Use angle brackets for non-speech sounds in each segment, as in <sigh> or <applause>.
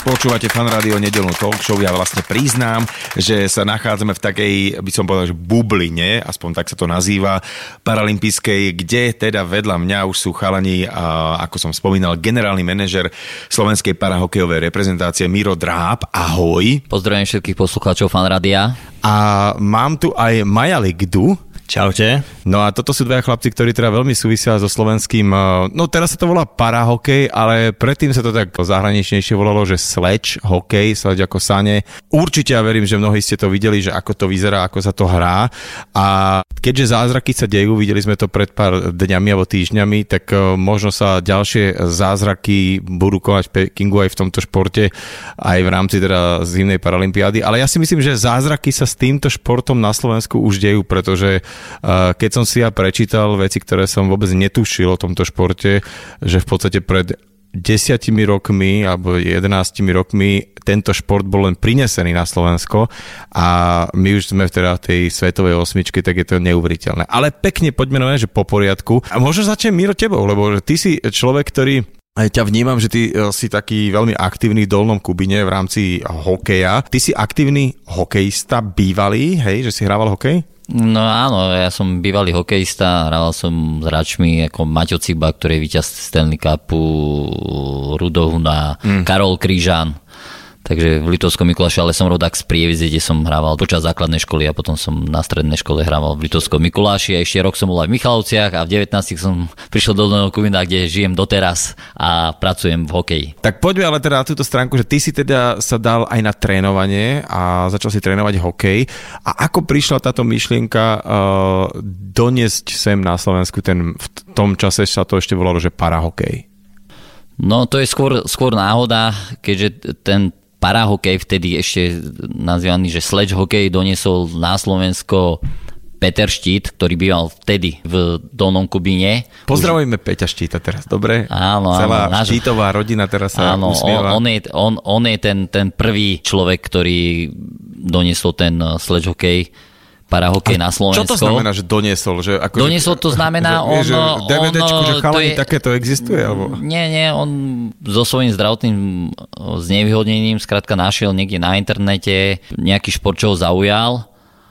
Počúvate fan rádio nedelnú talk show. Ja vlastne priznám, že sa nachádzame v takej, by som povedal, že bubline, aspoň tak sa to nazýva, paralympijskej, kde teda vedľa mňa už sú chalani, a, ako som spomínal, generálny manažer slovenskej parahokejovej reprezentácie Miro Dráb. Ahoj. Pozdravujem všetkých poslucháčov fan rádia. A mám tu aj Maja Ligdu. Čaute. No a toto sú dvaja chlapci, ktorí teda veľmi súvisia so slovenským, eh, no teraz sa to volá parahokej, ale predtým sa to tak zahraničnejšie volalo, že sleč hokej, sleč ako sane. Určite ja verím, že mnohí ste to videli, že ako to vyzerá, ako sa to hrá. A keďže zázraky sa dejú, videli sme to pred pár dňami alebo týždňami, tak eh, možno sa ďalšie zázraky budú konať v Pekingu aj v tomto športe, aj v rámci teda zimnej paralympiády. Ale ja si myslím, že zázraky sa s týmto športom na Slovensku už dejú, pretože keď som si ja prečítal veci, ktoré som vôbec netušil o tomto športe, že v podstate pred desiatimi rokmi alebo 11 rokmi tento šport bol len prinesený na Slovensko a my už sme teda v tej svetovej osmičke, tak je to neuveriteľné. Ale pekne poďme na že po poriadku. A možno začnem Miro tebou, lebo ty si človek, ktorý aj ťa vnímam, že ty e, si taký veľmi aktívny v Dolnom Kubine v rámci hokeja. Ty si aktívny hokejista, bývalý, hej, že si hrával hokej? No áno, ja som bývalý hokejista, hral som s hráčmi ako Maťo Ciba, ktorý je víťaz Stanley Cupu, Rudohuna, mm. Karol Krížan. Takže v Litovskom Mikuláši, ale som rodák z Prievidze, kde som hrával počas základnej školy a potom som na strednej škole hrával v Litovskom Mikuláši a ešte rok som bol aj v Michalovciach a v 19 som <laughs> prišiel do Dolného Kubina, kde žijem doteraz a pracujem v hokeji. Tak poďme ale teda na túto stránku, že ty si teda sa dal aj na trénovanie a začal si trénovať hokej. A ako prišla táto myšlienka uh, doniesť sem na Slovensku ten, v tom čase sa to ešte volalo, že parahokej? No to je skôr, skôr náhoda, keďže ten parahokej, vtedy ešte nazývaný, že sledge hokej, doniesol na Slovensko Peter Štít, ktorý býval vtedy v Dolnom Kubíne. Pozdravujeme Už... Peťa Štíta teraz, dobre? Áno, Celá áno. Náš... Štítová rodina teraz sa áno, usmieva. On, on, je, on, on je ten, ten prvý človek, ktorý doniesol ten sledge hokej parahokej na Slovensko. Čo to znamená, že doniesol? Že ako, doniesol to znamená, <laughs> že, on... Že DVDčku, on, že chalani, je, takéto existuje? Alebo? Nie, nie, on so svojím zdravotným znevýhodnením skrátka našiel niekde na internete nejaký šport, čo ho zaujal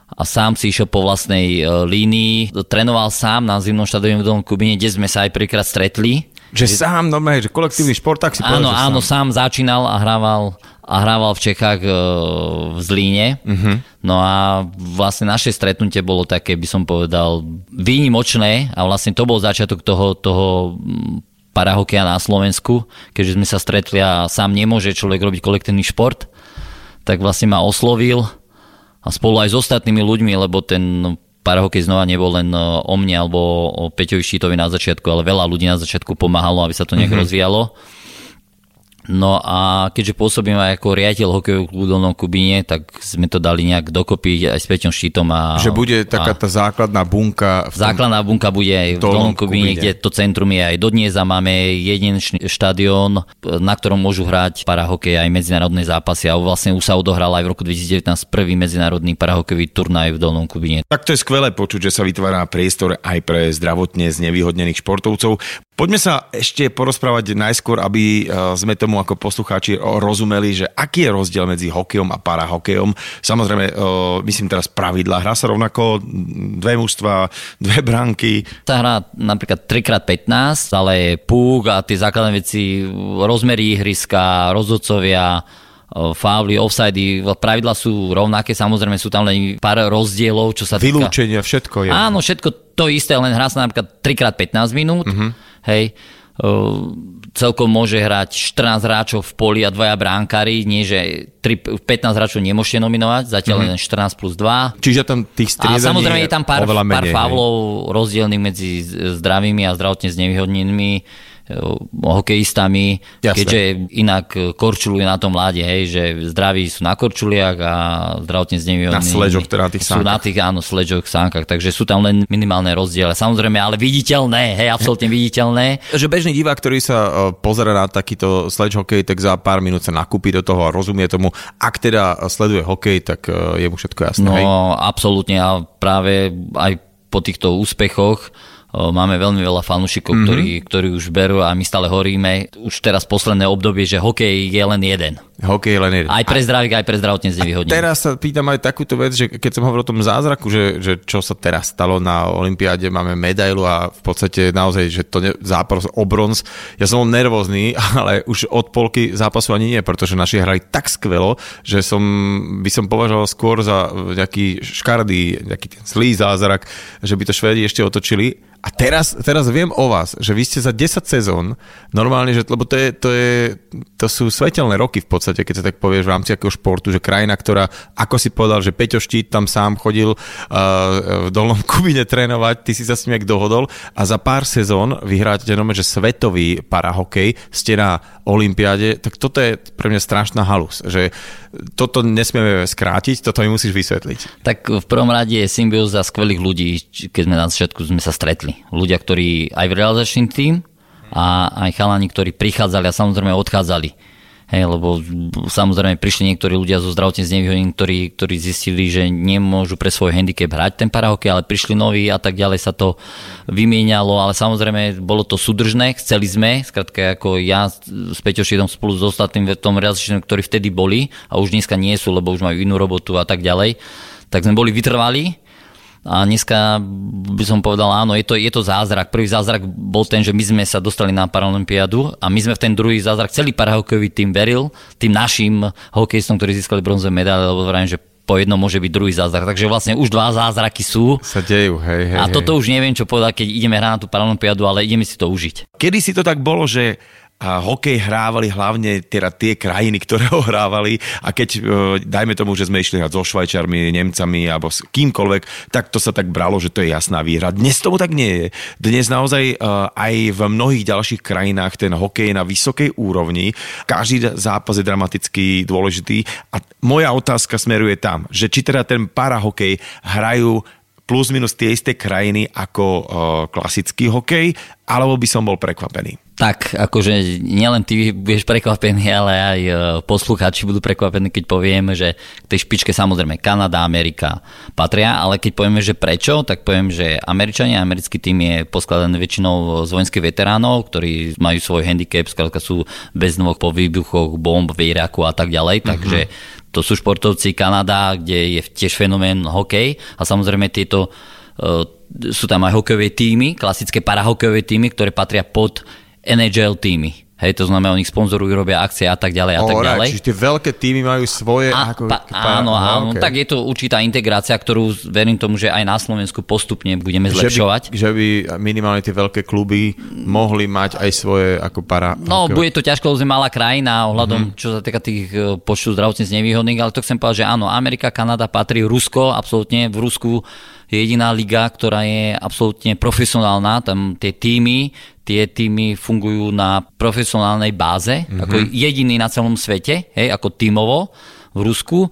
a sám si išiel po vlastnej uh, línii. Trénoval sám na zimnom štadióne v Dolnom Kubine, kde sme sa aj prvýkrát stretli. Že sám, no že kolektívny šport, tak si Áno, povedal, áno, sám. sám začínal a hrával a hrával v Čechách e, v Zlíne. Uh-huh. No a vlastne naše stretnutie bolo také, by som povedal, výnimočné a vlastne to bol začiatok toho, toho parahokeja na Slovensku, keďže sme sa stretli a sám nemôže človek robiť kolektívny šport, tak vlastne ma oslovil a spolu aj s ostatnými ľuďmi, lebo ten parahokej znova nebol len e, o mne alebo o Peťovi Štítovi na začiatku, ale veľa ľudí na začiatku pomáhalo, aby sa to nejak mm-hmm. rozvíjalo. No a keďže pôsobím aj ako riaditeľ hokejového klubu Dolnom Kubíne, tak sme to dali nejak dokopy aj s Peťom Štítom. A, že bude taká tá základná bunka. V tom základná bunka bude aj v Dolnom Kubíne, kde to centrum je aj dodnes a máme jeden štadión, na ktorom môžu hrať parahokej aj medzinárodné zápasy a vlastne už sa odohral aj v roku 2019 prvý medzinárodný parahokejový turnaj v Dolnom Kubíne. Tak to je skvelé počuť, že sa vytvára priestor aj pre zdravotne znevýhodnených športovcov. Poďme sa ešte porozprávať najskôr, aby e, sme tomu ako poslucháči rozumeli, že aký je rozdiel medzi hokejom a parahokejom. Samozrejme, myslím teraz pravidla. Hrá sa rovnako dve mužstva, dve branky. Tá hra napríklad 3x15, ale je púk a tie základné veci, rozmery ihriska, rozhodcovia, fauly, offsidy, pravidla sú rovnaké, samozrejme sú tam len pár rozdielov, čo sa týka... Vylúčenia, všetko je. Áno, všetko to isté, len hrá sa napríklad 3x15 minút, uh-huh hej, celkom môže hrať 14 hráčov v poli a dvaja bránkári, nie že 3, 15 hráčov nemôžete nominovať, zatiaľ mm-hmm. len 14 plus 2. Čiže tam tých A samozrejme je tam pár, pár fávlov rozdielných medzi zdravými a zdravotne znevýhodnenými hokejistami, Jasné. keďže inak korčulujú na tom mláde, hej, že zdraví sú na korčuliach a zdravotne znevýhodní. Na sledžoch, teda na tých Sú na sánkach. tých, áno, sledžoch, sánkach, takže sú tam len minimálne rozdiely. Samozrejme, ale viditeľné, hej, absolútne viditeľné. Že bežný divák, ktorý sa uh, pozera na takýto sledge hokej, tak za pár minút sa nakúpi do toho a rozumie tomu. Ak teda sleduje hokej, tak je mu všetko jasné. No, hej? absolútne a práve aj po týchto úspechoch máme veľmi veľa fanúšikov, Mhm. mm-hmm. ktorí, ktorí už berú a my stále horíme. Už teraz posledné obdobie, že hokej je len jeden. Hokej je len jeden. Aj pre zdravých, aj pre zdravotne znevýhodnených. Teraz sa pýtam aj takúto vec, že keď som hovoril o tom zázraku, že, že čo sa teraz stalo na Olympiáde, máme medailu a v podstate naozaj, že to ne, zápas o bronz. Ja som bol nervózny, <laughs> ale už od polky zápasu ani nie, pretože naši hrali tak skvelo, že som, by som považoval skôr za nejaký škardý, nejaký ten zlý zázrak, že by to Švédi ešte otočili. A teraz, teraz viem o vás, že vy ste za 10 sezón normálne, že, lebo to, je, to, je, to sú svetelné roky v podstate, keď sa tak povieš v rámci akého športu, že krajina, ktorá, ako si povedal, že Peťo Štít tam sám chodil uh, v Dolnom <laughs> Kubine trénovať, ty si sa s ním dohodol a za pár sezón vyhráte nome, že svetový parahokej, ste na Olympiáde, tak toto je pre mňa strašná halus, že toto nesmieme skrátiť, toto mi musíš vysvetliť. Tak v prvom rade je symbióza skvelých ľudí, keď sme na začiatku sme sa stretli. Ľudia, ktorí aj v realizačný tým a aj chalani, ktorí prichádzali a samozrejme odchádzali. Hej, lebo samozrejme prišli niektorí ľudia zo zdravotne znevýhodnení, ktorí, ktorí zistili, že nemôžu pre svoj handicap hrať ten parahokej, ale prišli noví a tak ďalej sa to vymienialo, ale samozrejme bolo to súdržné, chceli sme, skrátka ako ja s Peťo Šidom spolu s ostatným v tom realizačnom, ktorí vtedy boli a už dneska nie sú, lebo už majú inú robotu a tak ďalej, tak sme boli vytrvali a dneska by som povedal, áno, je to, je to zázrak. Prvý zázrak bol ten, že my sme sa dostali na Paralympiádu a my sme v ten druhý zázrak, celý parahokejový tým veril, tým našim hokejistom, ktorí získali bronzové medaile, lebo vravím, že po jednom môže byť druhý zázrak. Takže vlastne už dva zázraky sú. Sa dejú, hej, hej. A hej. toto už neviem, čo povedať, keď ideme hrať na tú Paralympiádu, ale ideme si to užiť. Kedy si to tak bolo, že a hokej hrávali hlavne teda tie krajiny, ktoré ho hrávali a keď, e, dajme tomu, že sme išli hrať so Švajčarmi, Nemcami alebo s kýmkoľvek, tak to sa tak bralo, že to je jasná výhra. Dnes tomu tak nie je. Dnes naozaj e, aj v mnohých ďalších krajinách ten hokej je na vysokej úrovni. Každý zápas je dramaticky dôležitý a moja otázka smeruje tam, že či teda ten parahokej hrajú plus minus tie isté krajiny ako uh, klasický hokej, alebo by som bol prekvapený. Tak, akože nielen ty budeš prekvapený, ale aj e, poslucháči budú prekvapení, keď poviem, že k tej špičke samozrejme Kanada, Amerika patria, ale keď povieme, že prečo, tak poviem, že Američania, americký tým je poskladaný väčšinou z vojenských veteránov, ktorí majú svoj handicap, skrátka sú bez nôh po výbuchoch, bomb v Iraku a tak ďalej, mm-hmm. takže to sú športovci Kanada, kde je tiež fenomén hokej a samozrejme tieto uh, sú tam aj hokejové týmy, klasické parahokejové týmy, ktoré patria pod NHL týmy. Hej, to znamená, oni sponzorujú, robia akcie a tak ďalej a tak ďalej. Čiže tie veľké týmy majú svoje... A, ako, pa, pa- áno, aha, áno, okay. tak je to určitá integrácia, ktorú verím tomu, že aj na Slovensku postupne budeme že by, zlepšovať. že by minimálne tie veľké kluby mohli mať aj svoje ako para... No, hokejové- bude to ťažko, lebo sme malá krajina ohľadom, Mhm. mm-hmm. čo sa týka tých e, počtu zdravotne znevýhodných, ale to chcem povedať, že áno, Amerika, Kanada patrí, Rusko, absolútne, v Rusku je jediná liga, ktorá je absolútne profesionálna, tam tie týmy, tie týmy fungujú na profesionálnej báze, mm-hmm. ako jediný na celom svete, hej, ako tímovo v Rusku.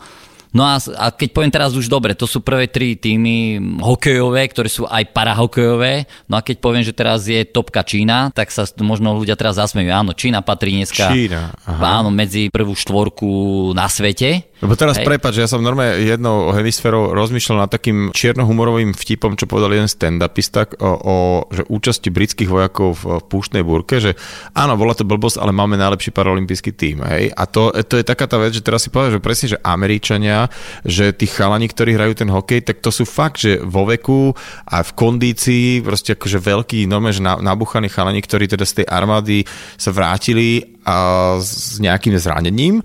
No a, a keď poviem teraz už dobre, to sú prvé tri týmy hokejové, ktoré sú aj parahokejové. No a keď poviem, že teraz je topka Čína, tak sa možno ľudia teraz zasmejú. Áno, Čína patrí dneska Čína, aha. áno, medzi prvú štvorku na svete. Lebo teraz Hej. prepáč, že ja som normálne jednou hemisférou rozmýšľal nad takým čiernohumorovým vtipom, čo povedal jeden stand-upista o, o že účasti britských vojakov v, púštnej búrke, že áno, bola to blbosť, ale máme najlepší paralympijský tým. Hej? A to, to je taká tá vec, že teraz si povedal, že presne, že Američania, že tí chalani, ktorí hrajú ten hokej, tak to sú fakt, že vo veku a v kondícii, proste akože veľký, normálne, že na- nabuchaní chalani, ktorí teda z tej armády sa vrátili a s nejakým zranením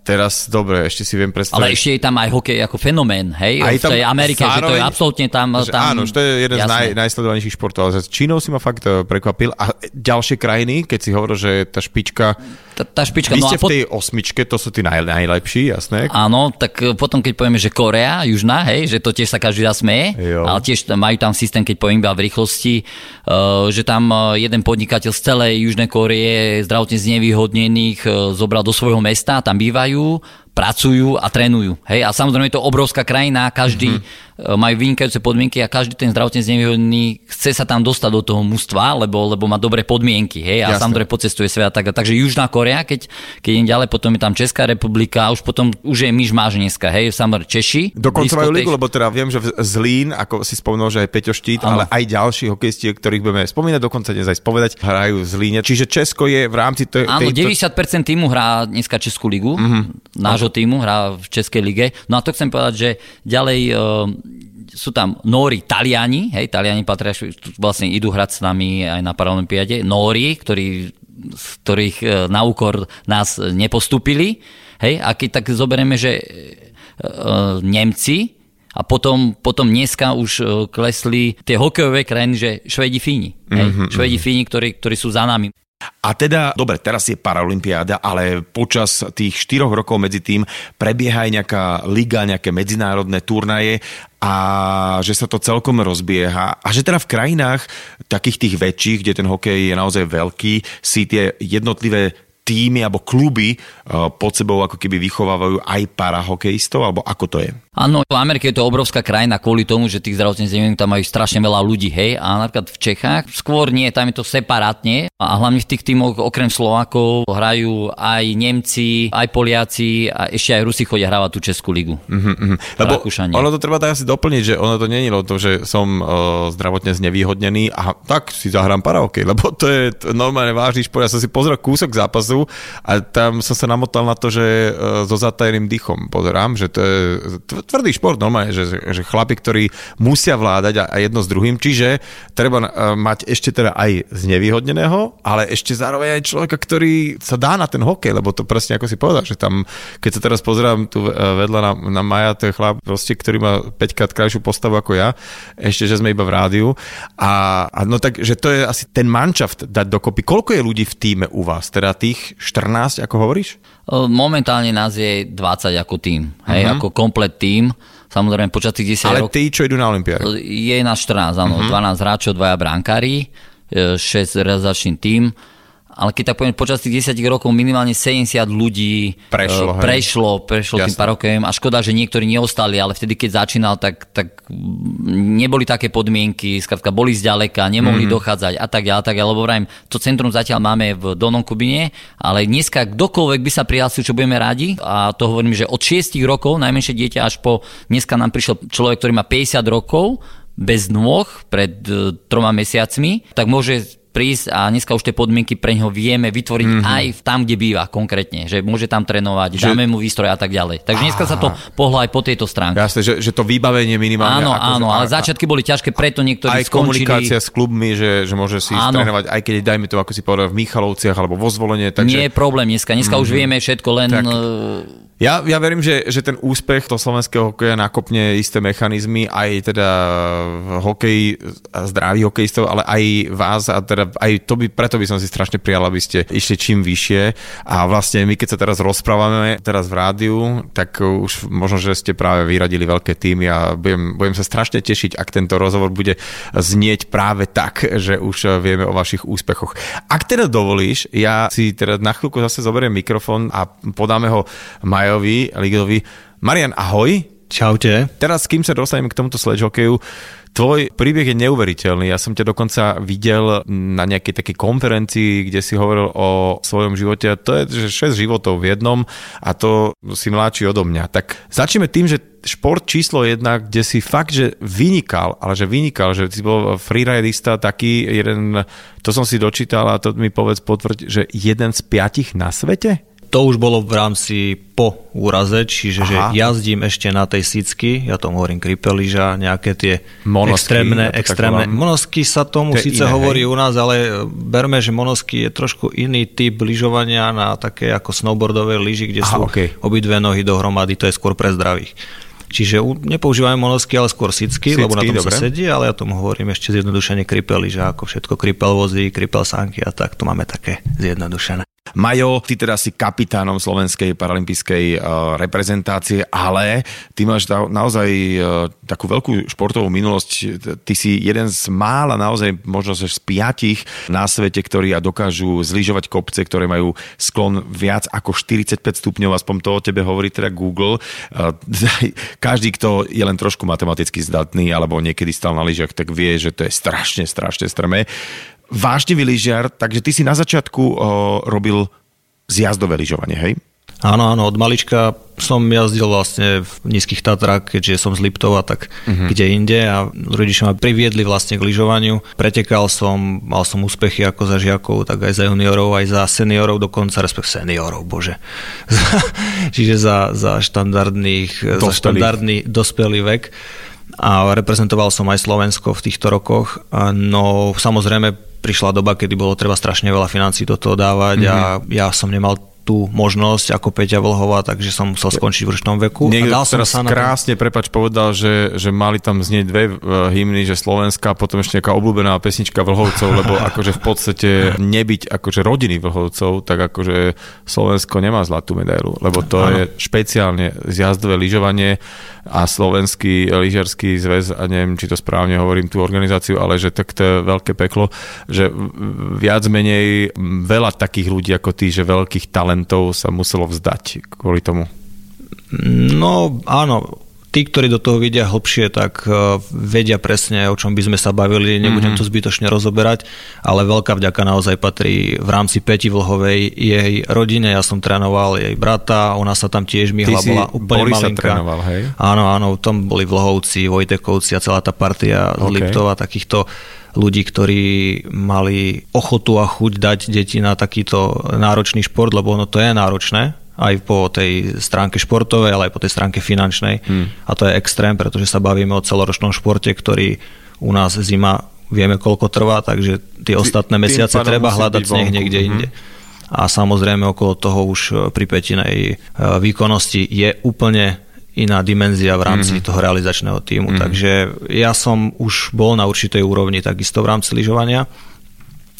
teraz, dobre, ešte si viem predstaviť. Ale ešte je tam aj hokej ako fenomén, hej? Aj v tej Amerike, zároveň, že to je absolútne tam... Že, tam áno, že to je jeden jasné. z naj, najsledovanejších športov, ale s Čínou si ma fakt eh, prekvapil. A ďalšie krajiny, keď si hovoril, že tá špička... Tá, tá špička, Vy no ste v tej osmičke, to sú tí naj, najlepší, jasné? Áno, tak eh, potom keď povieme, že Korea, južná, hej, že to tiež sa každý zasmeje, ale tiež majú tam systém, keď poviem iba v rýchlosti, uh, že tam jeden podnikateľ z celej Južnej Koreje zdravotne znevýhodnených zobral do svojho mesta, tam bývajú pracujú a trénujú. Hej? A samozrejme je to obrovská krajina, každý mm-hmm. Majú vynikajúce podmienky a každý ten zdravotne znevýhodný chce sa tam dostať do toho mužstva, lebo, lebo má dobré podmienky. Hej? A Jasne. samozrejme pocestuje sveta. Tak, takže Južná Korea, keď, keď idem ďalej, potom je tam Česká republika už potom už je myš máš dneska. Hej? Samozrejme Češi. Dokonca majú ligu, lebo teda viem, že Zlín, ako si spomínal, že aj Peťo Štít, ano. ale aj ďalší hokejisti, ktorých budeme spomínať, dokonca dnes aj spovedať, hrajú v Zlíne. Čiže Česko je v rámci tej... Áno, 90% týmu hrá dneska Českú ligu. Mm-hmm. Náš nášho týmu, hrá v Českej lige. No a to chcem povedať, že ďalej uh, sú tam Nóri Taliani, hej, Taliani patria, vlastne idú hrať s nami aj na Paralympiade, Nóri, ktorí, z ktorých uh, na úkor nás nepostupili, hej, a keď tak zoberieme, že uh, Nemci, a potom, potom dneska už klesli tie hokejové krajiny, že Švedi Fíni. Hej? Mm-hmm. Švedi mhm. Fíni, ktorí, ktorí sú za nami. A teda, dobre, teraz je Paralympiáda, ale počas tých štyroch rokov medzi tým prebieha aj nejaká liga, nejaké medzinárodné turnaje a že sa to celkom rozbieha. A že teda v krajinách takých tých väčších, kde ten hokej je naozaj veľký, si tie jednotlivé týmy alebo kluby uh, pod sebou ako keby vychovávajú aj parahokejistov, alebo ako to je? Áno, v Amerike je to obrovská krajina kvôli tomu, že tých zdravotných znevýhodnených tam majú strašne veľa ľudí, hej, a napríklad v Čechách skôr nie, tam je to separátne a hlavne v tých týmoch okrem Slovákov hrajú aj Nemci, aj Poliaci a ešte aj Rusi chodia hrávať tú Českú ligu. Mm-hmm. Lebo ono to treba tak asi doplniť, že ono to není o to, že som uh, zdravotne znevýhodnený a tak si zahrám paraokej, <laughs> lebo to je normálne vážny šport. Ja som si pozrel kúsok zápasu a tam som sa namotal na to, že uh, so zatajeným dychom pozerám, že to je tvrdý šport normálne, že, že chlapi, ktorí musia vládať a, jedno s druhým, čiže treba uh, mať ešte teda aj znevýhodneného, ale ešte zároveň aj človeka, ktorý sa dá na ten hokej, lebo to presne ako si povedal, že tam, keď sa teraz pozerám tu uh, vedľa na, na Maja, to je chlap, proste, ktorý má 5 krát krajšiu postavu ako ja, ešte, že sme iba v rádiu. A, a no tak, že to je asi ten manšaft dať dokopy. Koľko je ľudí v týme u vás? Teda tých 14, ako hovoríš? Momentálne nás je 20 ako tým, hej, uh-huh. ako komplet tým. Samozrejme, počas tých 10 Ale rokov... tí, čo idú na Olympiádu? Je nás 14, áno. Uh-huh. 12 hráčov, dvaja brankári, 6 realizačný tým ale keď tak poviem, počas tých 10 rokov minimálne 70 ľudí prešlo, uh, prešlo, prešlo tým parokem a škoda, že niektorí neostali, ale vtedy, keď začínal, tak, tak neboli také podmienky, skrátka boli zďaleka, nemohli mm. dochádzať a tak ďalej, tak ďalej, lebo vrajím, to centrum zatiaľ máme v Donom Kubine, ale dneska kdokoľvek by sa prihlásil, čo budeme radi a to hovorím, že od 6 rokov, najmenšie dieťa až po, dneska nám prišiel človek, ktorý má 50 rokov, bez nôh pred uh, troma mesiacmi, tak môže prísť a dneska už tie podmienky pre neho vieme vytvoriť mm-hmm. aj tam, kde býva konkrétne, že môže tam trénovať, že... dáme mu výstroj a tak ďalej. Takže dneska sa to pohlo aj po tejto stránke. Jasne, že, že to vybavenie minimálne. Áno, áno, ale začiatky boli ťažké, preto niektorí aj skončili. komunikácia s klubmi, že, že môže si áno. trénovať, aj keď dajme to, ako si povedal, v Michalovciach alebo vo zvolenie. Takže... Nie je problém dneska, dneska mm-hmm. už mhm. vieme všetko, len tak e, ja, ja verím, že, že ten úspech toho slovenského hokeja nakopne isté mechanizmy, aj teda hokej, zdravý hokejistov, ale aj vás a teda aj to by, preto by som si strašne prijal, aby ste išli čím vyššie a vlastne my keď sa teraz rozprávame teraz v rádiu, tak už možno, že ste práve vyradili veľké týmy a budem, budem sa strašne tešiť, ak tento rozhovor bude znieť práve tak, že už vieme o vašich úspechoch. Ak teda dovolíš, ja si teda na chvíľku zase zoberiem mikrofón a podáme ho Majo Majovi Ligovi. Marian, ahoj. Čaute. Teraz, kým sa dostaneme k tomuto sledge hokeju, tvoj príbeh je neuveriteľný. Ja som ťa dokonca videl na nejakej takej konferencii, kde si hovoril o svojom živote a to je že 6 životov v jednom a to si mladší odo mňa. Tak začneme tým, že šport číslo jedna, kde si fakt, že vynikal, ale že vynikal, že si bol freeridista taký jeden, to som si dočítal a to mi povedz potvrď, že jeden z piatich na svete? To už bolo v rámci po úraze, čiže že jazdím ešte na tej sícky, ja tomu hovorím krypeliža, nejaké tie Monosky, extrémne, ja extrémne. Monosky sa tomu To síce iné, hovorí hej? u nás, ale berme, že monosky je trošku iný typ lyžovania na také ako snowboardové lyži, kde Aha, sú okej. obidve nohy dohromady, to je skôr pre zdravých. Čiže nepoužívame monosky, ale skôr sicky, lebo na tom dobre. sa sedí, ale ja tomu hovorím ešte zjednodušene krypeli, že ako všetko krypel vozí, krypel sánky a tak, to máme také zjednodušené. Majo, ty teda si kapitánom slovenskej paralympijskej uh, reprezentácie, ale ty máš na, naozaj uh, takú veľkú športovú minulosť. Ty si jeden z mála, naozaj možno z piatich na svete, ktorí a dokážu zlyžovať kopce, ktoré majú sklon viac ako 45 stupňov, aspoň to o tebe hovorí teda Google. Uh, <laughs> každý, kto je len trošku matematicky zdatný alebo niekedy stal na lyžiach, tak vie, že to je strašne, strašne strmé vášnivý lyžiar, takže ty si na začiatku o, robil zjazdové lyžovanie, hej? Áno, áno, od malička som jazdil vlastne v nízkych Tatrách, keďže som z Liptova, tak uh-huh. kde inde a rodičia ma priviedli vlastne k lyžovaniu. Pretekal som, mal som úspechy ako za žiakov, tak aj za juniorov, aj za seniorov dokonca, respektíve seniorov, bože. <laughs> Čiže za, za štandardných, za Dospelých. štandardný dospelý vek a reprezentoval som aj Slovensko v týchto rokoch. No samozrejme prišla doba, kedy bolo treba strašne veľa financí do toho dávať mm-hmm. a ja som nemal tú možnosť ako Peťa Vlhová, takže som musel skončiť v ručnom veku. Niekto a dal som teraz sa na krásne, prepač, povedal, že, že mali tam znieť dve uh, hymny, že Slovenska potom ešte nejaká obľúbená pesnička Vlhovcov, lebo <laughs> akože v podstate nebyť akože rodiny Vlhovcov, tak akože Slovensko nemá zlatú medailu, lebo to Áno. je špeciálne zjazdové lyžovanie a slovenský lyžiarsky zväz, a neviem, či to správne hovorím tú organizáciu, ale že tak to je veľké peklo, že viac menej veľa takých ľudí ako ty, že veľkých talentov sa muselo vzdať kvôli tomu. No áno, tí, ktorí do toho vidia hlbšie, tak uh, vedia presne, o čom by sme sa bavili, nebudem to zbytočne rozoberať, ale veľká vďaka naozaj patrí v rámci Peti Vlhovej jej rodine, ja som trénoval jej brata, ona sa tam tiež myhla, si bola úplne Borisa malinká. trénoval, hej? Áno, áno, tam boli Vlhovci, Vojtekovci a celá tá partia z OK. Liptova, takýchto ľudí, ktorí mali ochotu a chuť dať deti na takýto náročný šport, lebo ono to je náročné, aj po tej stránke športovej, ale aj po tej stránke finančnej. Hmm. A to je extrém, pretože sa bavíme o celoročnom športe, ktorý u nás zima vieme koľko trvá, takže tie ostatné mesiace treba hľadať sneh niekde Mhm. inde. A samozrejme okolo toho už pri petinej e, výkonnosti je úplne iná dimenzia v rámci mm-hmm. toho realizačného týmu. Mm-hmm. Takže ja som už bol na určitej úrovni takisto v rámci lyžovania.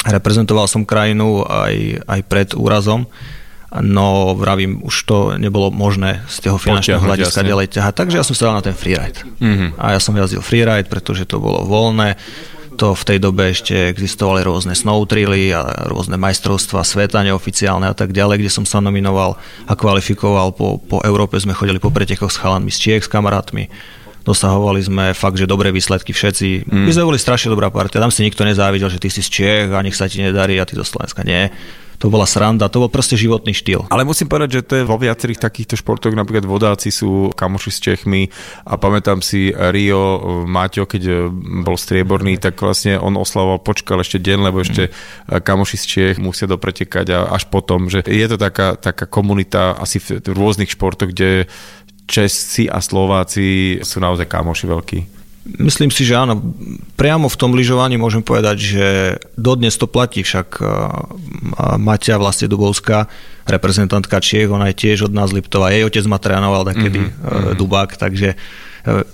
Reprezentoval som krajinu aj, aj pred úrazom, no vravím, už to nebolo možné z toho finančného Potiahnuť, hľadiska jasne. ďalej ťahať. Takže ja som sa dal na ten freeride. Mm-hmm. A ja som jazdil freeride, pretože to bolo voľné. To v tej dobe ešte existovali rôzne snowtrily a rôzne majstrovstvá sveta neoficiálne a tak ďalej, kde som sa nominoval a kvalifikoval. Po, po Európe sme chodili po pretekoch s chalanmi z Čiech, s kamarátmi. Dosahovali sme fakt, že dobré výsledky všetci. Mm. My sme boli strašne dobrá partia. Tam si nikto nezávidel, že ty si z Čiech a nech sa ti nedarí a ty zo Slovenska nie. To bola sranda, to bol proste životný štýl. Ale musím povedať, že to je vo viacerých takýchto športoch, napríklad vodáci sú kamoši s Čechmi a pamätám si Rio, Maťo, keď bol strieborný, tak vlastne on oslavoval, počkal ešte deň, lebo ešte kamoši z Čech musia dopretekať a až potom, že je to taká, taká komunita asi v rôznych športoch, kde Česci a Slováci sú naozaj kamoši veľkí. Myslím si, že áno. Priamo v tom lyžovaní môžem povedať, že dodnes to platí, však uh, Maťa vlastne Dubovská, reprezentantka Čiech, ona je tiež od nás z Liptova. Jej otec ma trénoval takedy mm-hmm. Dubák, takže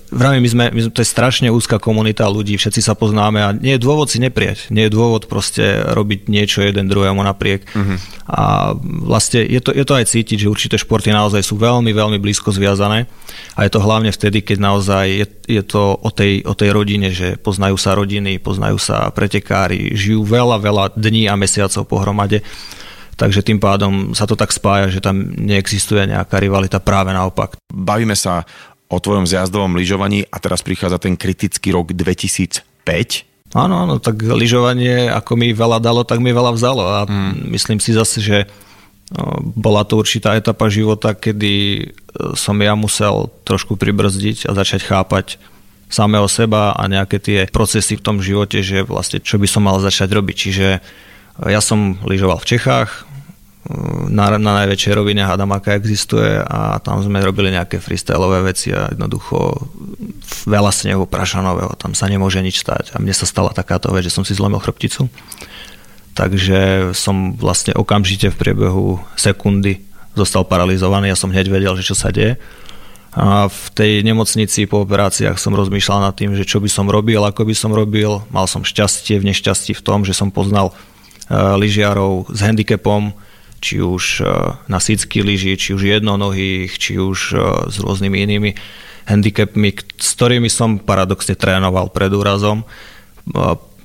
vravím, my sme, my sme, to je strašne úzka komunita ľudí, všetci sa poznáme a nie je dôvod si neprieť. Nie je dôvod proste robiť niečo jeden druhému napriek. Mm-hmm. A vlastne je to, je to aj cítiť, že určité športy naozaj sú veľmi, veľmi blízko zviazané a je to hlavne vtedy, keď naozaj je, je to o tej, o tej rodine, že poznajú sa rodiny, poznajú sa pretekári, žijú veľa, veľa dní a mesiacov pohromade. Takže tým pádom sa to tak spája, že tam neexistuje nejaká rivalita, práve naopak. Bavíme sa o tvojom zjazdovom lyžovaní a teraz prichádza ten kritický rok 2005. Áno, áno, tak lyžovanie, ako mi veľa dalo, tak mi veľa vzalo a mm. myslím si zase, že no, bola to určitá etapa života, kedy e, som ja musel trošku pribrzdiť a začať chápať samého seba a nejaké tie procesy v tom živote, že vlastne čo by som mal začať robiť. Čiže ja som lyžoval v Čechách, na, na najväčšej rovine hádam, aká existuje a tam sme robili nejaké freestyleové veci a jednoducho veľa snehu prašanového, tam sa nemôže nič stať. A mne sa stala takáto vec, že som si zlomil chrbticu. Takže som vlastne okamžite v priebehu sekundy zostal paralizovaný, ja som hneď vedel, že čo sa deje. A v tej nemocnici po operáciách som rozmýšľal nad tým, že čo by som robil, ako by som robil. Mal som šťastie v nešťastí v tom, že som poznal uh, lyžiarov s handicapom, či už uh, na sícky lyži, či už jednonohých, či už uh, s rôznymi inými handicapmi, s ktorými som paradoxne trénoval pred úrazom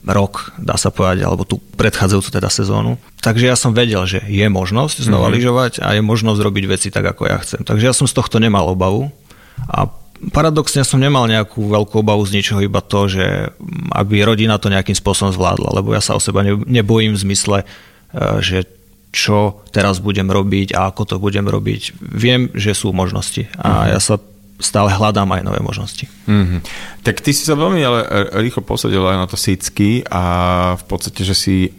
rok, dá sa povedať, alebo tú predchádzajúcu teda sezónu. Takže ja som vedel, že je možnosť znova mm-hmm. lyžovať a je možnosť robiť veci tak, ako ja chcem. Takže ja som z tohto nemal obavu a paradoxne som nemal nejakú veľkú obavu z ničoho, iba to, že aby rodina to nejakým spôsobom zvládla, lebo ja sa o seba nebojím v zmysle, e, že čo teraz budem robiť a ako to budem robiť. Viem, že sú možnosti a mm-hmm. ja sa stále hľadám aj nové možnosti. Mm-hmm. Tak ty si sa veľmi ale rýchlo posadil aj na to sícky a v podstate, že si e,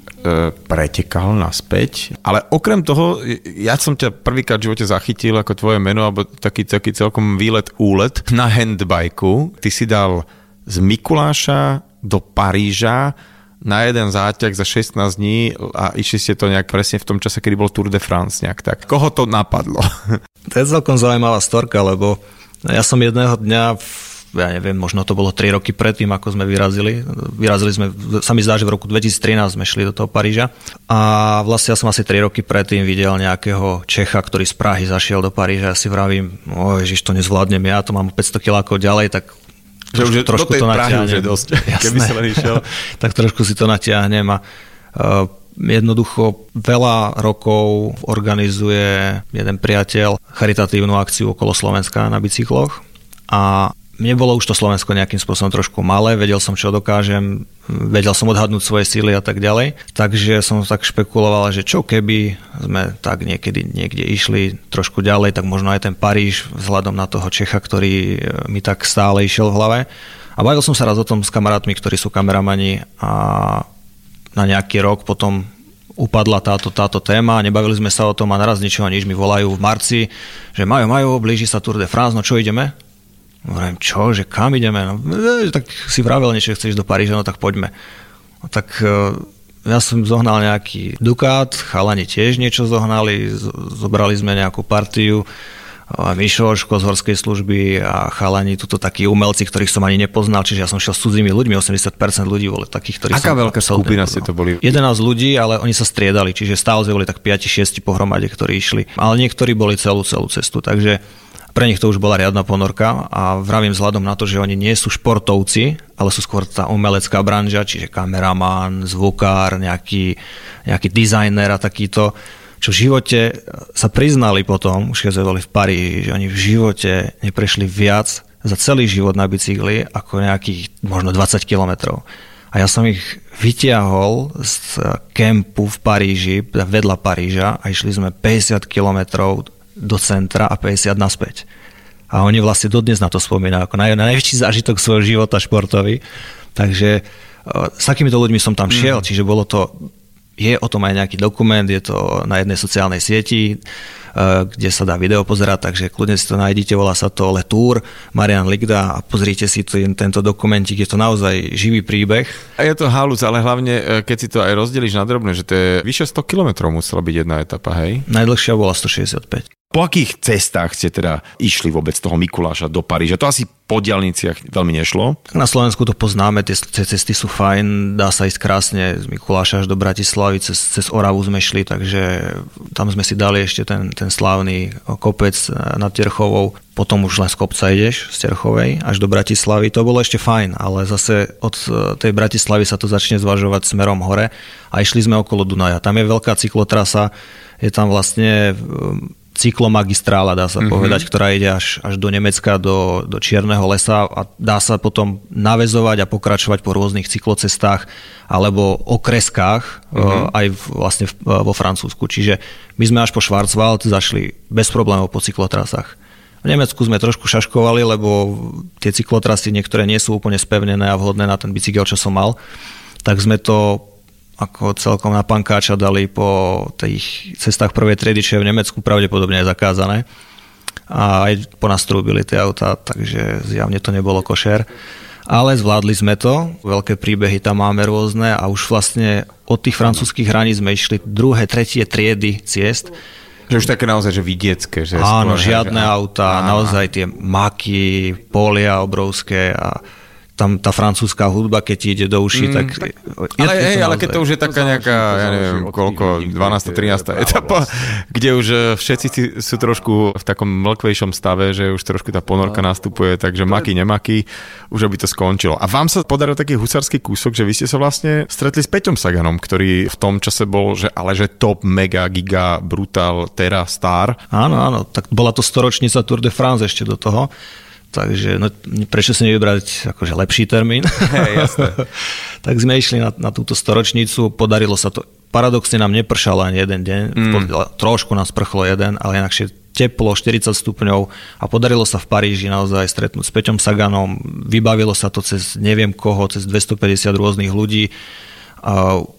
pretekal naspäť. Ale okrem toho, ja som ťa prvýkrát v živote zachytil ako tvoje meno, alebo taký, taký celkom výlet, úlet na handbajku. Ty si dal z Mikuláša do Paríža na jeden záťah za 16 dní a išli ste to nejak presne v tom čase, kedy bol Tour de France nejak tak. Koho to napadlo? <laughs> To je celkom zaujímavá storka, lebo ja som jedného dňa ja neviem, možno to bolo 3 roky predtým, ako sme vyrazili. Vyrazili sme, sa mi zdá, že v roku 2013 sme šli do toho Paríža. A vlastne ja som asi 3 roky predtým videl nejakého Čecha, ktorý z Prahy zašiel do Paríža. Ja si vravím, o ježiš, to nezvládnem ja, to mám 500 kilákov ďalej, tak že už trošku to. Prahy dosť, <laughs> keby sa išiel. <laughs> tak trošku si to natiahnem a uh, Jednoducho veľa rokov organizuje jeden priateľ charitatívnu akciu okolo Slovenska na bicykloch a mne bolo už to Slovensko nejakým spôsobom trošku malé, vedel som, čo dokážem, vedel som odhadnúť svoje síly a tak ďalej. Takže som tak špekuloval, že čo keby sme tak niekedy niekde išli trošku ďalej, tak možno aj ten Paríž vzhľadom na toho Čecha, ktorý mi tak stále išiel v hlave. A bavil som sa raz o tom s kamarátmi, ktorí sú kameramani a na nejaký rok potom upadla táto, táto téma, nebavili sme sa o tom a naraz ničoho nič mi volajú v marci, že majú, majú, blíži sa Tour de France, no čo ideme? Hovorím, čo, že kam ideme? No, e, tak si vravel niečo, chceš do Paríža, no tak poďme. No, tak e, ja som zohnal nejaký Dukát, chalani tiež niečo zohnali, zobrali sme nejakú partiu, Mišo z horskej služby a chalani, tuto takí umelci, ktorých som ani nepoznal, čiže ja som šiel s cudzími ľuďmi, 80% ľudí boli takých, ktorých Aká som... veľká skupina ste to boli? 11 ľudí, ale oni sa striedali, čiže stále boli tak 5-6 pohromade, ktorí išli. Ale niektorí boli celú, celú cestu, takže pre nich to už bola riadna ponorka a vravím vzhľadom na to, že oni nie sú športovci, ale sú skôr tá umelecká branža, čiže kameraman, zvukár, nejaký, nejaký dizajner a takýto čo v živote sa priznali potom, už keď boli v Paríži, že oni v živote neprešli viac za celý život na bicykli ako nejakých možno 20 kilometrov. A ja som ich vytiahol z kempu v Paríži, vedľa Paríža a išli sme 50 kilometrov do centra a 50 naspäť. A oni vlastne dodnes na to spomínajú ako naj, najväčší zážitok svojho života športový. Takže e, s takýmito ľuďmi som tam šiel, mm. čiže bolo to je o tom aj nejaký dokument, je to na jednej sociálnej sieti, eh, kde sa dá video pozerať, takže kľudne si to nájdete, volá sa to Letour, Marian Ligda a pozrite si ten, tento dokumentik, je to naozaj živý príbeh. A je to halus, ale hlavne, eh, keď si to aj rozdeliš na drobné, že to je vyše 100 km musela byť jedna etapa, hej? Najdlhšia bola 165. Po akých cestách ste teda išli vôbec toho Mikuláša do Paríža? To asi po diálniciach veľmi nešlo. Na Slovensku to poznáme, tie, cesty sú fajn, dá sa ísť krásne z Mikuláša až do Bratislavy, cez, cez Oravu sme šli, takže tam sme si dali ešte ten, ten slávny kopec nad Terchovou, potom už len z kopca ideš z Terchovej až do Bratislavy, to bolo ešte fajn, ale zase od tej Bratislavy sa to začne zvažovať smerom hore a išli sme okolo Dunaja. Tam je veľká cyklotrasa, je tam vlastne cyklomagistrála, dá sa mm-hmm. povedať, ktorá ide až, až do Nemecka, do, do Čierneho lesa a dá sa potom navezovať a pokračovať po rôznych cyklocestách alebo okreskách mm-hmm. aj v, vlastne v, vo Francúzsku. Čiže my sme až po Schwarzwald zašli bez problémov po cyklotrasách. V Nemecku sme trošku šaškovali, lebo tie cyklotrasy niektoré nie sú úplne spevnené a vhodné na ten bicykel, čo som mal. Tak sme to ako celkom na pankáča dali po tých cestách prvej triedy, čo je v Nemecku pravdepodobne je zakázané. A aj ponastrúbili tie autá, takže zjavne to nebolo košer. Ale zvládli sme to, veľké príbehy tam máme rôzne a už vlastne od tých francúzských hraníc sme išli druhé, tretie triedy ciest. Že už také naozaj, že vidiecké. Že Áno, skôr, žiadne že... autá, naozaj tie maky, polia obrovské a tam tá francúzska hudba, keď ti ide do uší, mm, tak... tak ale, je, hej, ale keď to už je taká nejaká, ja neviem, koľko, 12. 13. etapa, kde už eh, všetci sú trošku v takom mlkvejšom stave, že už trošku tá ponorka no. nastupuje, takže maky, nemaky, už aby to skončilo. A vám sa podaril taký husarský kúsok, že vy ste sa vlastne stretli s Peťom Saganom, ktorý v tom čase bol, že ale že top, mega, giga, brutal, tera, star. Áno, áno, tak bola to storočnica Tour de France ešte do toho. Takže no, prečo si nevybrať akože lepší termín? <laughs> Hey, <laughs> tak sme išli na, na túto storočnicu, podarilo sa to. Paradoxne nám nepršalo ani jeden deň, mm. trošku nás prchlo jeden, ale inakšie teplo, 40 stupňov a podarilo sa v Paríži naozaj stretnúť s Peťom Saganom, vybavilo sa to cez neviem koho, cez 250 rôznych ľudí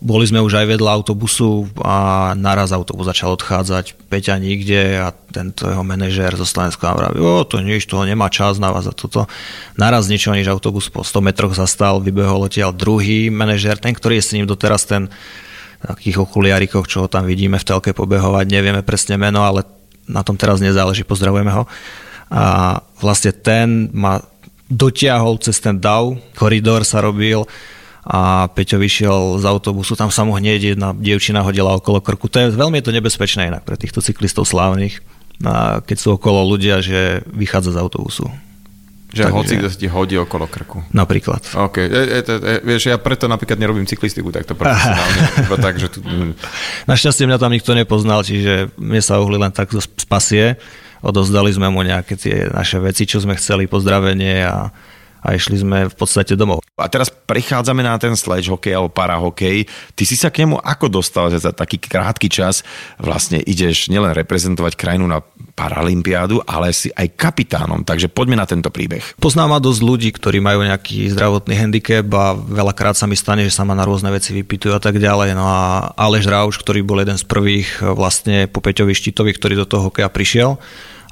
boli sme už aj vedľa autobusu a naraz autobus začal odchádzať, Peťa nikde a tento jeho manažér zo Slovenska vraví, o, to nič, toho nemá čas na vás a toto. Naraz niečo, nič autobus po 100 metroch zastal, vybehol odtiaľ druhý manažér, ten, ktorý je s ním doteraz ten takých okuliarikoch, čo ho tam vidíme v telke pobehovať, nevieme presne meno, ale na tom teraz nezáleží, pozdravujeme ho. A vlastne ten ma dotiahol cez ten DAO, koridor sa robil, a Peťo vyšiel z autobusu, tam sa mu hneď jedna dievčina hodila okolo krku. To je, veľmi je to nebezpečné inak pre týchto cyklistov slávnych, keď sú okolo ľudia, že vychádza z autobusu. Že Takže, hoci kto ti hodí okolo krku. Napríklad. OK. E, e, e, vieš, ja preto napríklad nerobím cyklistiku takto profesionálne. <laughs> tak, že tu... Našťastie mňa tam nikto nepoznal, čiže mne sa uhli len tak z pasie. Odozdali sme mu nejaké tie naše veci, čo sme chceli, pozdravenie a a išli sme v podstate domov. A teraz prichádzame na ten sledge hokej alebo parahokej. Ty si sa k nemu ako dostal, že za taký krátky čas vlastne ideš nielen reprezentovať krajinu na Paralympiádu, ale si aj kapitánom. Takže poďme na tento príbeh. Poznám ma dosť ľudí, ktorí majú nejaký zdravotný handicap a veľakrát sa mi stane, že sa ma na rôzne veci vypýtujú a tak ďalej. No a Aleš Rauš, ktorý bol jeden z prvých vlastne po Peťovi Štitovi, ktorý do toho hokeja prišiel,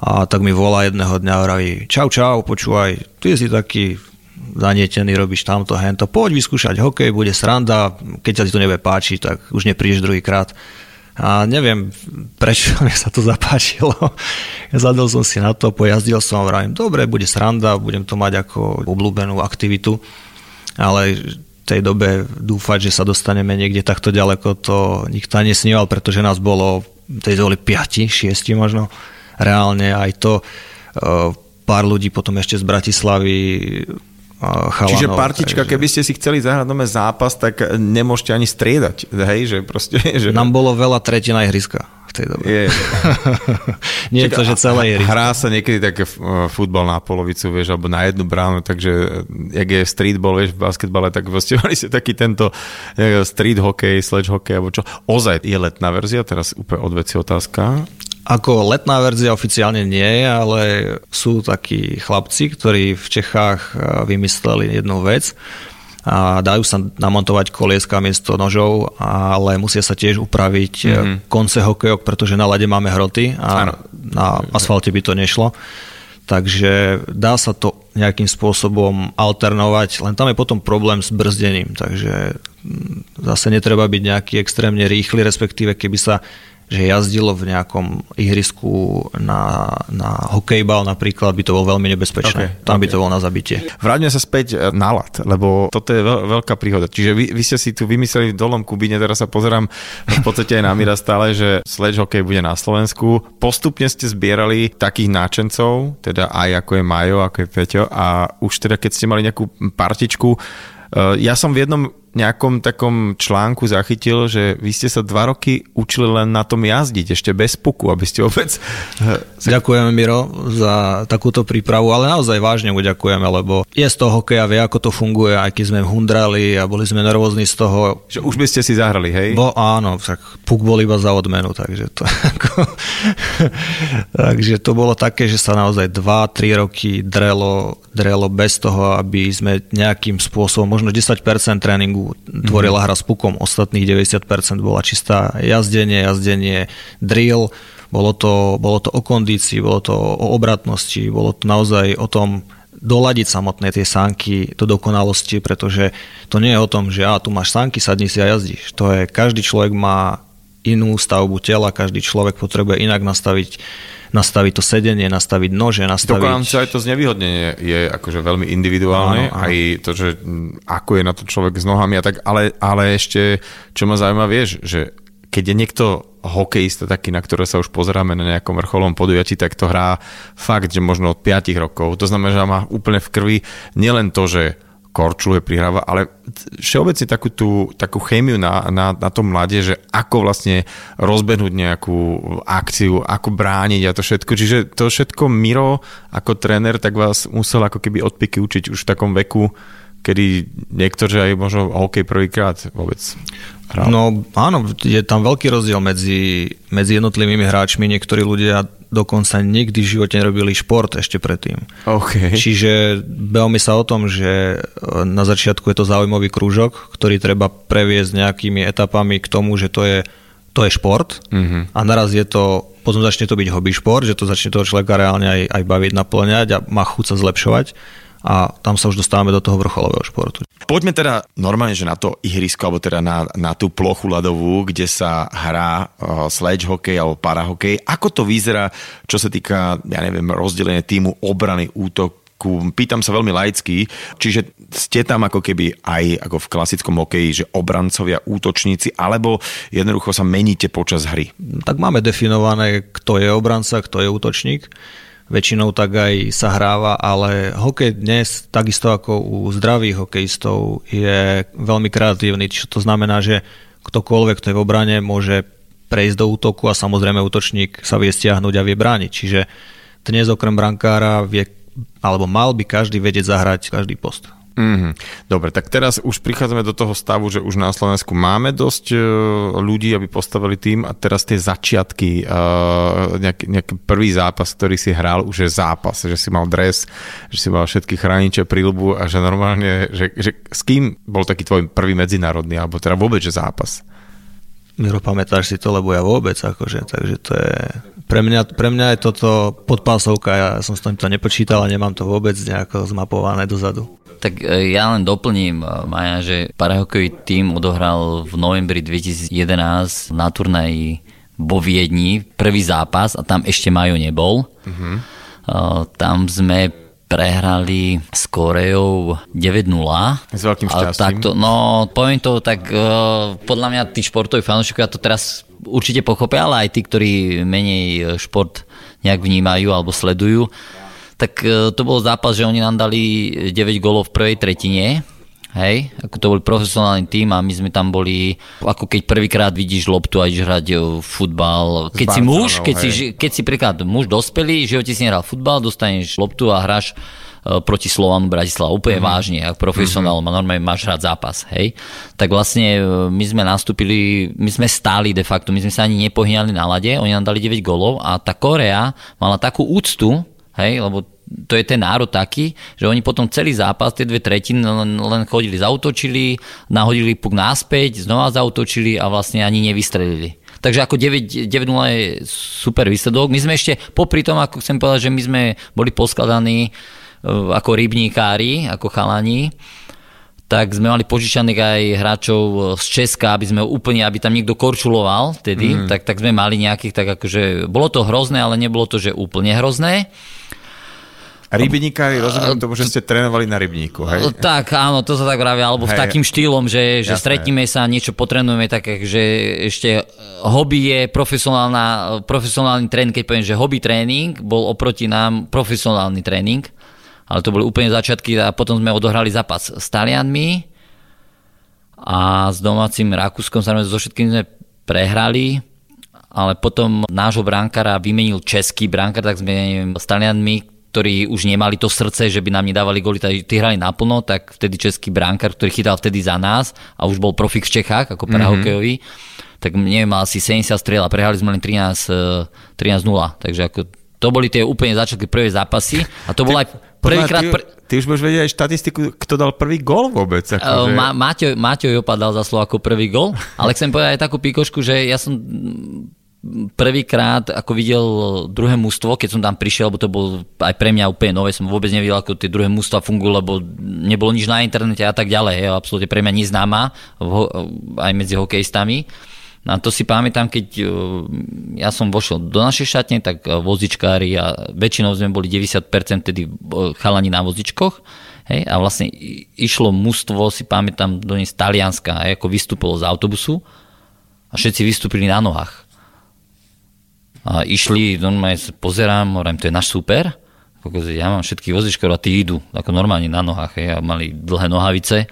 a tak mi volá jedného dňa a vraví, čau, čau, počúvaj, ty si taký zanietený, robíš tamto, hento, poď vyskúšať hokej, bude sranda, keď sa ti to nebude páčiť, tak už neprídeš druhýkrát. A neviem, <laughs> prečo mi sa to zapáčilo. <laughs> Zadol som si na to, pojazdil som vravím, dobre, bude sranda, budem to mať ako obľúbenú aktivitu, ale v tej dobe dúfať, že sa dostaneme niekde takto ďaleko, to nikto nesníval, pretože nás bolo, tej boli 5, 6 možno reálne aj to e, pár ľudí potom ešte z Bratislavy e, chalanov. Čiže partička, takže... keby ste si chceli zahrať nové zápas, tak nemôžete ani striedať, hej, že proste... <laughs> Že... Nám bolo veľa tretina ihriska v tej dobe. Je. <laughs> Nie je to, že celé ihrisko. Hrá sa niekedy tak futbal na polovicu, vieš, alebo na jednu bránu, takže jak je streetball, vieš, v basketbale, tak vlastne <laughs> mali ste taký tento street hokej, sledge hokej, alebo čo. Ozaj je letná verzia, teraz úplne odveci otázka. Ako letná verzia oficiálne nie, ale sú takí chlapci, ktorí v Čechách eh, vymysleli jednu vec a dajú sa namontovať kolieska miesto nožov, ale musia sa tiež upraviť mm-hmm. konce hokejok, pretože na lade máme hroty a ano. na asfalte by to nešlo. Takže dá sa to nejakým spôsobom alternovať, len tam je potom problém s brzdením, takže hm, zase netreba byť nejaký extrémne rýchly, respektíve keby sa že jazdilo v nejakom ihrisku na, na hokejbal napríklad, by to bolo veľmi nebezpečné. Okay, Tam okay. by to bolo na zabitie. Vráťme sa späť e, na lat, lebo toto je veľ, veľká príhoda. Čiže vy, vy ste si tu vymysleli v Dolom Kubíne, teraz sa pozerám v podstate aj na Mira stále, že sledge hokej bude na Slovensku. Postupne ste zbierali takých náčencov, teda aj ako je Majo, ako je Peťo a už teda keď ste mali nejakú partičku, e, ja som v jednom nejakom takom článku zachytil, že vy ste sa dva roky učili len na tom jazdiť, ešte bez puku, aby ste vôbec... <laughs> Ďakujeme, Miro, za takúto prípravu, ale naozaj vážne mu ďakujeme, lebo je z toho hokeja, vie, ako to funguje, aj keď sme hundrali a boli sme nervózni z toho. Že už by ste si zahrali, hej? Bo áno, tak puk bol iba za odmenu, takže to... <laughs> <laughs> takže to bolo také, že sa naozaj 2-3 roky drelo, drelo bez toho, aby sme nejakým spôsobom, možno 10% tréningu tvorila hra s pukom, ostatných 90% bola čistá jazdenie, jazdenie, drill, bolo to, bolo to o kondícii, bolo to o obratnosti, bolo to naozaj o tom doladiť samotné tie sánky do dokonalosti, pretože to nie je o tom, že a, tu máš sánky, sadni si a jazdíš. To je, každý človek má inú stavbu tela, každý človek potrebuje inak nastaviť nastaviť to sedenie, nastaviť nože, nastaviť... Dokonca aj to znevýhodnenie je akože veľmi individuálne, áno, áno. aj to, že ako je na to človek s nohami a tak, ale, ale ešte, čo ma zaujíma, vieš, že keď je niekto hokejista taký, na ktoré sa už pozeráme na nejakom vrcholom podujatí, tak to hrá fakt, že možno od 5 rokov. To znamená, že má úplne v krvi nielen to, že korčuluje, prihráva, ale všeobecne takú, tú, takú chémiu na, na, na tom mladie, že ako vlastne rozbehnúť nejakú akciu, ako brániť a to všetko. Čiže to všetko Miro ako tréner tak vás musel ako keby odpiky učiť už v takom veku, kedy niektorí aj možno hokej prvýkrát vôbec hral. No áno, je tam veľký rozdiel medzi, medzi jednotlivými hráčmi. Niektorí ľudia dokonca nikdy v živote nerobili šport ešte predtým. Okay. Čiže bavíme sa o tom, že e, na začiatku je to zaujímavý krúžok, ktorý treba previesť nejakými etapami k tomu, že to je, to je šport mm-hmm. a naraz je to, potom začne to byť hobby šport, že to začne toho človeka reálne aj, aj baviť, naplňať a má chuť sa zlepšovať a tam sa už dostávame do toho vrcholového športu. Poďme teda normálne, že na to ihrisko, alebo teda na, na tú plochu ľadovú, kde sa hrá uh, sledge hokej alebo parahokej. Ako to vyzerá, čo sa týka, ja neviem, rozdelenie týmu obrany, útok, pýtam sa veľmi laicky, čiže ste tam ako keby aj ako v klasickom hokeji, že obrancovia, útočníci, alebo jednoducho sa meníte počas hry? Tak máme definované, kto je obranca, kto je útočník väčšinou tak aj sa hráva, ale hokej dnes, takisto ako u zdravých hokejistov, je veľmi kreatívny, čo to znamená, že ktokoľvek, kto je v obrane, môže prejsť do útoku a samozrejme útočník sa vie stiahnuť a vie brániť. Čiže dnes okrem brankára vie, alebo mal by každý vedieť zahrať každý post. Mm-hmm. Dobre, tak teraz už prichádzame do toho stavu, že už na Slovensku máme dosť uh, ľudí, aby postavili tým a teraz tie začiatky, uh, nejaký, nejaký prvý zápas, ktorý si hral, už je zápas, že si mal dres, že si mal všetky chrániče, príľubu a že normálne, že, že s kým bol taký tvoj prvý medzinárodný, alebo teda vôbec, že zápas? Miro, pamätáš si to, lebo ja vôbec, akože, takže to je... Pre mňa, pre mňa je toto podpásovka, ja som s to nepočítal a nemám to vôbec nejako zmapované dozadu. Tak e, ja len doplním, e, Maja, že parahokejový tým odohral v novembri 2011 na turnaji vo Viedni prvý zápas a tam ešte Majo nebol. Uh-huh. Tam sme prehrali s Koreou 9-0. S veľkým šťastím. Takto, no, poviem to tak, podľa mňa tí športoví fanúšikovia to teraz určite pochopia, ale aj tí, ktorí menej šport nejak vnímajú alebo sledujú, tak e, to bol zápas, že oni nám dali 9 golov v prvej tretine, Hej, ako to bol profesionálny tým a my sme tam boli, ako keď prvýkrát vidíš loptu a ideš hrať e, futbal. Keď si muž, keď si, keď si príklad muž dospelý, že ti si nehral futbal, dostaneš loptu a hráš e, proti Slovanu Bratislava. Úplne mm-hmm. vážne, ako profesionál, mm-hmm. normálne máš hrať zápas, hej. Tak vlastne my sme nastúpili, my sme stáli de facto, my sme sa ani nepohýňali na lade, oni nám dali 9 golov a tá Korea mala takú úctu, hej, lebo to je ten národ taký, že oni potom celý zápas, tie dve tretiny len, len chodili, zautočili, nahodili puk náspäť, znova zautočili a vlastne ani nevystrelili. Takže ako 9-0 je super výsledok. My sme ešte, popri tom, ako chcem povedať, že my sme boli poskladaní e, ako rybníkári, ako chalani, tak sme mali požičaných aj hráčov z Česka, aby sme úplne, aby tam niekto korčuloval vtedy, mm. tak, tak sme mali nejakých, tak akože, bolo to hrozné, ale nebolo to, že úplne hrozné. Rybníkári, rozumiem tomu, že ste trénovali na rybníku, hej? Tak, áno, to sa tak vravia, alebo hej. v takým štýlom, že, že stretneme sa, niečo potrenujeme, tak že ešte hobby je profesionálna, profesionálny tréning, keď poviem, že hobby tréning bol oproti nám profesionálny tréning, ale to boli úplne začiatky a potom sme odohrali zápas s Talianmi a s domácim Rakúskom, samozrejme so všetkým sme prehrali, ale potom nášho bránkara vymenil český bránkar, tak sme s Talianmi, ktorí už nemali to srdce, že by nám nedávali góly, tí hrali naplno, tak vtedy český bránkar, ktorý chytal vtedy za nás a už bol profik v Čechách, ako parahokejový, mm-hmm. tak neviem, mal asi 70 striel a prehrali sme len 13, 13-0, eh, takže ako to boli tie úplne začiatky prvé zápasy a to bol aj Prvýkrát... ty, Pr- ty už budeš vedieť aj štatistiku, kto dal prvý gol vôbec. Uh, Akože... Ma, Maťo, Maťo Jopa dal za ako prvý gol, ale chcem povedať aj takú píkošku, že ja som prvýkrát ako videl druhé mústvo, keď som tam prišiel, lebo to bol aj pre mňa úplne nové, som vôbec nevidel, ako tie druhé mústva fungujú, lebo nebolo nič na internete a tak ďalej. Je absolútne pre mňa neznáma aj medzi hokejistami. No a to si pamätám, keď ja som vošiel do našej šatne, tak vozičkári a väčšinou sme boli 90% tedy chalani na vozičkoch. Hej, a vlastne išlo mužstvo, si pamätám, do nej z Talianska, ako vystúpilo z autobusu a všetci vystúpili na nohách a išli, normálne pozerám, hovorím, to je náš super, ja mám všetky vozičkov a tí idú ako normálne na nohách, hej, a mali dlhé nohavice.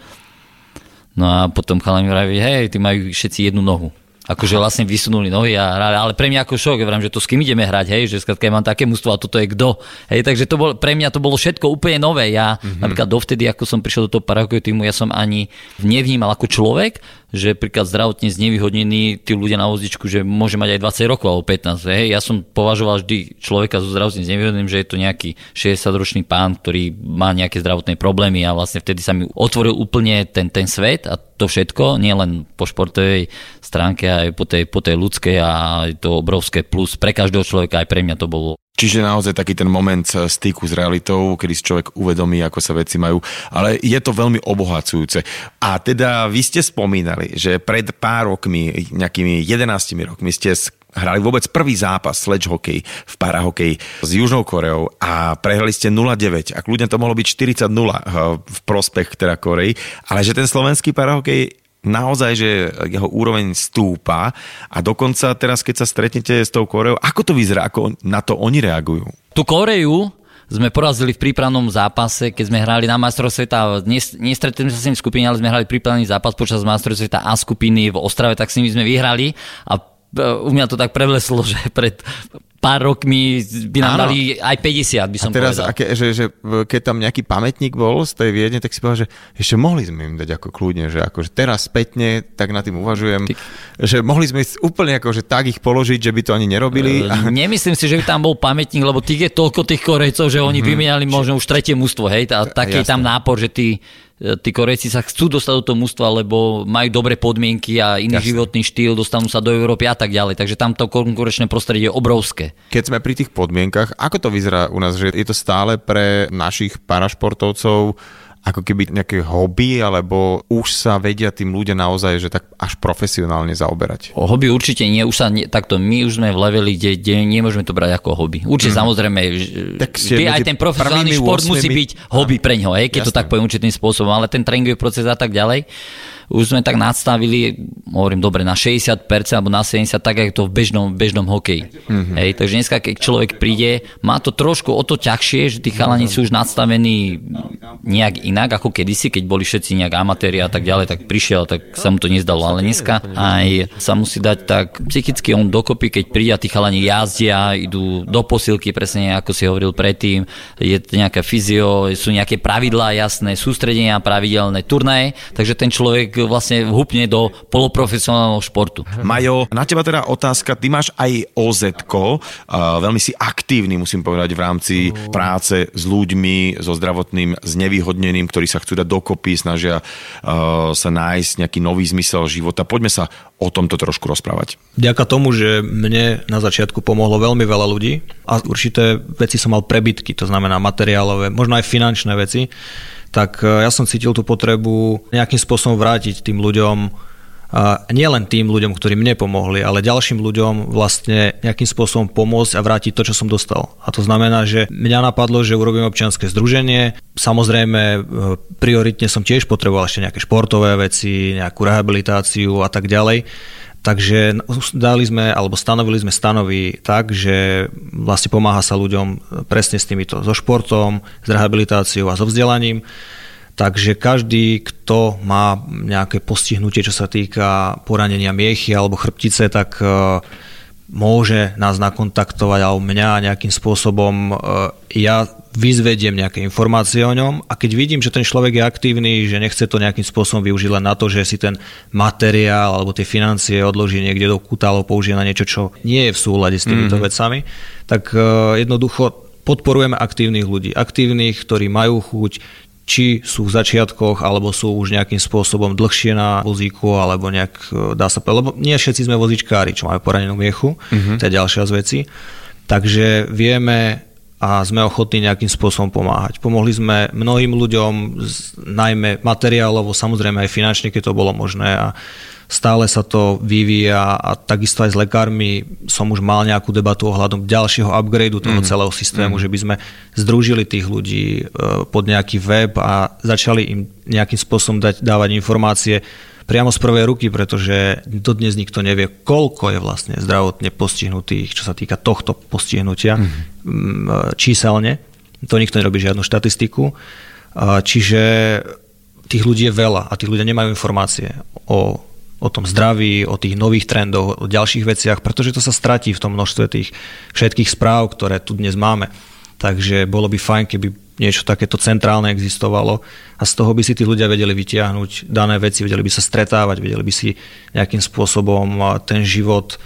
No a potom chalani vraví, hej, ty majú všetci jednu nohu akože vlastne vysunuli nohy a hrali, ale pre mňa ako šok, ja že to s kým ideme hrať, hej, že skrátka ja mám také mústvo a toto je kto. Hej, takže to bol, pre mňa to bolo všetko úplne nové. Ja mm-hmm. napríklad dovtedy, ako som prišiel do toho parahokeju týmu, ja som ani nevnímal ako človek, že príklad zdravotne znevýhodnení tí ľudia na vozičku, že môže mať aj 20 rokov alebo 15. Hej. Ja som považoval vždy človeka so zdravotne znevýhodneným, že je to nejaký 60-ročný pán, ktorý má nejaké zdravotné problémy a vlastne vtedy sa mi otvoril úplne ten, ten svet a to všetko, nielen po športovej stránke, aj po tej, po tej ľudskej a to obrovské plus pre každého človeka, aj pre mňa to bolo Čiže naozaj taký ten moment styku s realitou, kedy si človek uvedomí, ako sa veci majú, ale je to veľmi obohacujúce. A teda vy ste spomínali, že pred pár rokmi, nejakými 11 rokmi ste hrali vôbec prvý zápas sledge hokej v parahokeji s Južnou Koreou a prehrali ste 0-9 a kľudne to mohlo byť 40-0 eh, v prospech teda Korei, ale že ten slovenský parahokej naozaj, že jeho úroveň stúpa a dokonca teraz, keď sa stretnete s tou Koreou, ako to vyzerá, ako na to oni reagujú? Tu Koreju sme porazili v prípravnom zápase, keď sme hrali na majstrov sveta, nestretli sme sa s nimi skupiny, ale sme hrali prípravný zápas počas majstrov sveta A skupiny v Ostrave, tak s nimi sme vyhrali. A e, u mňa to tak prevleslo, <laughs> že pred pár rokmi by nám Áno. dali aj 50, by som a teraz, povedal. Aké, že, že keď tam nejaký pamätník bol z tej Viedne, tak si povedal, že ešte mohli sme im dať ako kľudne, že akože teraz spätne, tak na tým uvažujem, Ty... že mohli sme úplne akože tak ich položiť, že by to ani nerobili. Uh, <laughs> nemyslím si, že by tam bol pamätník, lebo tých je toľko tých Korejcov, že oni mm-hmm. vymieniali možno už tretie mústvo, hej, a taký tam nápor, že tí tí Korejci sa chcú dostať do toho mústva, lebo majú dobré podmienky a iný Jasne. životný štýl, dostanú sa do Európy a tak ďalej. Takže tam to konkurenčné prostredie je obrovské. Keď sme pri tých podmienkach, ako to vyzerá u nás, že je to stále pre našich parašportovcov ako keby nejaké hobby, alebo už sa vedia tým ľudia naozaj, že tak až profesionálne zaoberať? O hobby určite nie, už sa nie, takto my už sme v leveli, kde, kde nemôžeme to brať ako hobby. Určite mm. samozrejme, tak vždy aj ten profesionálny šport musí byť hobby pre ňo, hej, keď Jasne. to tak poviem určitým spôsobom, ale ten tréningový proces a tak ďalej už sme tak nadstavili, hovorím dobre, na 60% alebo na 70%, tak ako to v bežnom, bežnom hokeji. Mm-hmm. Hej, takže dneska, keď človek príde, má to trošku o to ťažšie, že tí chalani sú už nadstavení nejak inak ako kedysi, keď boli všetci nejak amatéri a tak ďalej, tak prišiel, tak sa mu to nezdalo. Ale dneska aj sa musí dať tak psychicky on dokopy, keď príde a tí chalani jazdia, idú do posilky, presne ako si hovoril predtým, je nejaká fyzio, sú nejaké pravidlá jasné, sústredenia pravidelné, turnaje, takže ten človek vlastne hupne do poloprofesionálneho športu. Majo, na teba teda otázka, ty máš aj OZ, veľmi si aktívny, musím povedať, v rámci práce s ľuďmi, so zdravotným znevýhodneným, ktorí sa chcú dať dokopy, snažia sa nájsť nejaký nový zmysel života. Poďme sa o tomto trošku rozprávať. Ďaká tomu, že mne na začiatku pomohlo veľmi veľa ľudí a určité veci som mal prebytky, to znamená materiálové, možno aj finančné veci, tak e, ja som cítil tú potrebu nejakým spôsobom vrátiť tým ľuďom, a nie len tým ľuďom, ktorí mne pomohli, ale ďalším ľuďom vlastne nejakým spôsobom pomôcť a vrátiť to, čo som dostal. A to znamená, že mňa napadlo, že urobím občianske združenie. Samozrejme, e, prioritne som tiež potreboval ešte nejaké športové veci, nejakú rehabilitáciu a tak ďalej. Takže dali sme, alebo stanovili sme stanovy tak, že vlastne pomáha sa ľuďom presne s týmito, so športom, s rehabilitáciou a so vzdelaním. Takže každý, kto má nejaké postihnutie, čo sa týka poranenia miechy alebo chrbtice, tak e, môže nás nakontaktovať alebo mňa nejakým spôsobom. E, ja vyzvediem nejaké informácie o ňom a keď vidím, že ten človek je aktívny, že nechce to nejakým spôsobom využiť len na to, že si ten materiál alebo tie financie odloží niekde do kúta alebo použije na niečo, čo nie je v súlade s týmito mm-hmm. vecami, tak uh, jednoducho podporujeme aktívnych ľudí. Aktívnych, ktorí majú chuť, či sú v začiatkoch, alebo sú už nejakým spôsobom dlhšie na vozíku, alebo nejak e, dá sa povedať, lebo nie všetci sme vozičkári, čo majú poranenú miechu, uh-huh. to je ďalšia z vecí. Takže vieme a sme ochotní nejakým spôsobom pomáhať. Pomohli sme mnohým ľuďom, najmä materiálovo, samozrejme aj finančne, keď to bolo možné a stále sa to vyvíja a takisto aj s lekármi som už mal nejakú debatu ohľadom ďalšieho upgradeu toho mm. celého systému, mm. že by sme združili tých ľudí e, pod nejaký web a začali im nejakým spôsobom dať, dávať informácie priamo z prvej ruky, pretože dodnes nikto nevie, koľko je vlastne zdravotne postihnutých, čo sa týka tohto postihnutia mm. Číselne. To nikto nerobí žiadnu štatistiku. Čiže tých ľudí je veľa a tí ľudia nemajú informácie o o tom zdraví, o tých nových trendoch, o ďalších veciach, pretože to sa stratí v tom množstve tých všetkých správ, ktoré tu dnes máme. Takže bolo by fajn, keby niečo takéto centrálne existovalo a z toho by si tí ľudia vedeli vytiahnuť dané veci, vedeli by sa stretávať, vedeli by si nejakým spôsobom ten život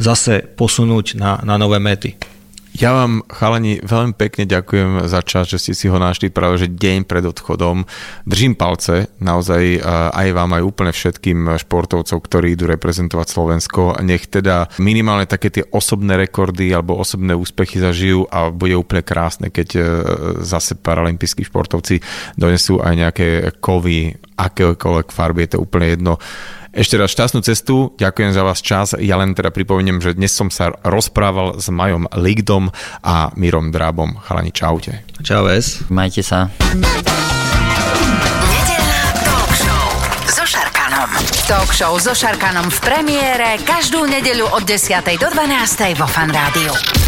zase posunúť na, na nové mety. Ja vám, chalani, veľmi pekne ďakujem za čas, že ste si ho našli práve že deň pred odchodom. Držím palce naozaj aj vám, aj úplne všetkým športovcom, ktorí idú reprezentovať Slovensko. Nech teda minimálne také tie osobné rekordy alebo osobné úspechy zažijú a bude úplne krásne, keď e, zase paralympijskí športovci donesú aj nejaké kovy akéhokoľvek farby, je to úplne jedno ešte raz šťastnú cestu, ďakujem za vás čas. Ja len teda pripomeniem, že dnes som sa rozprával s Majom Ligdom a Mirom Drábom. Chalani, čaute. Čau, ves. Majte sa. talk show so Šarkanom. V premiére každú nedeľu od 10. do 12. vo Fan Rádiu.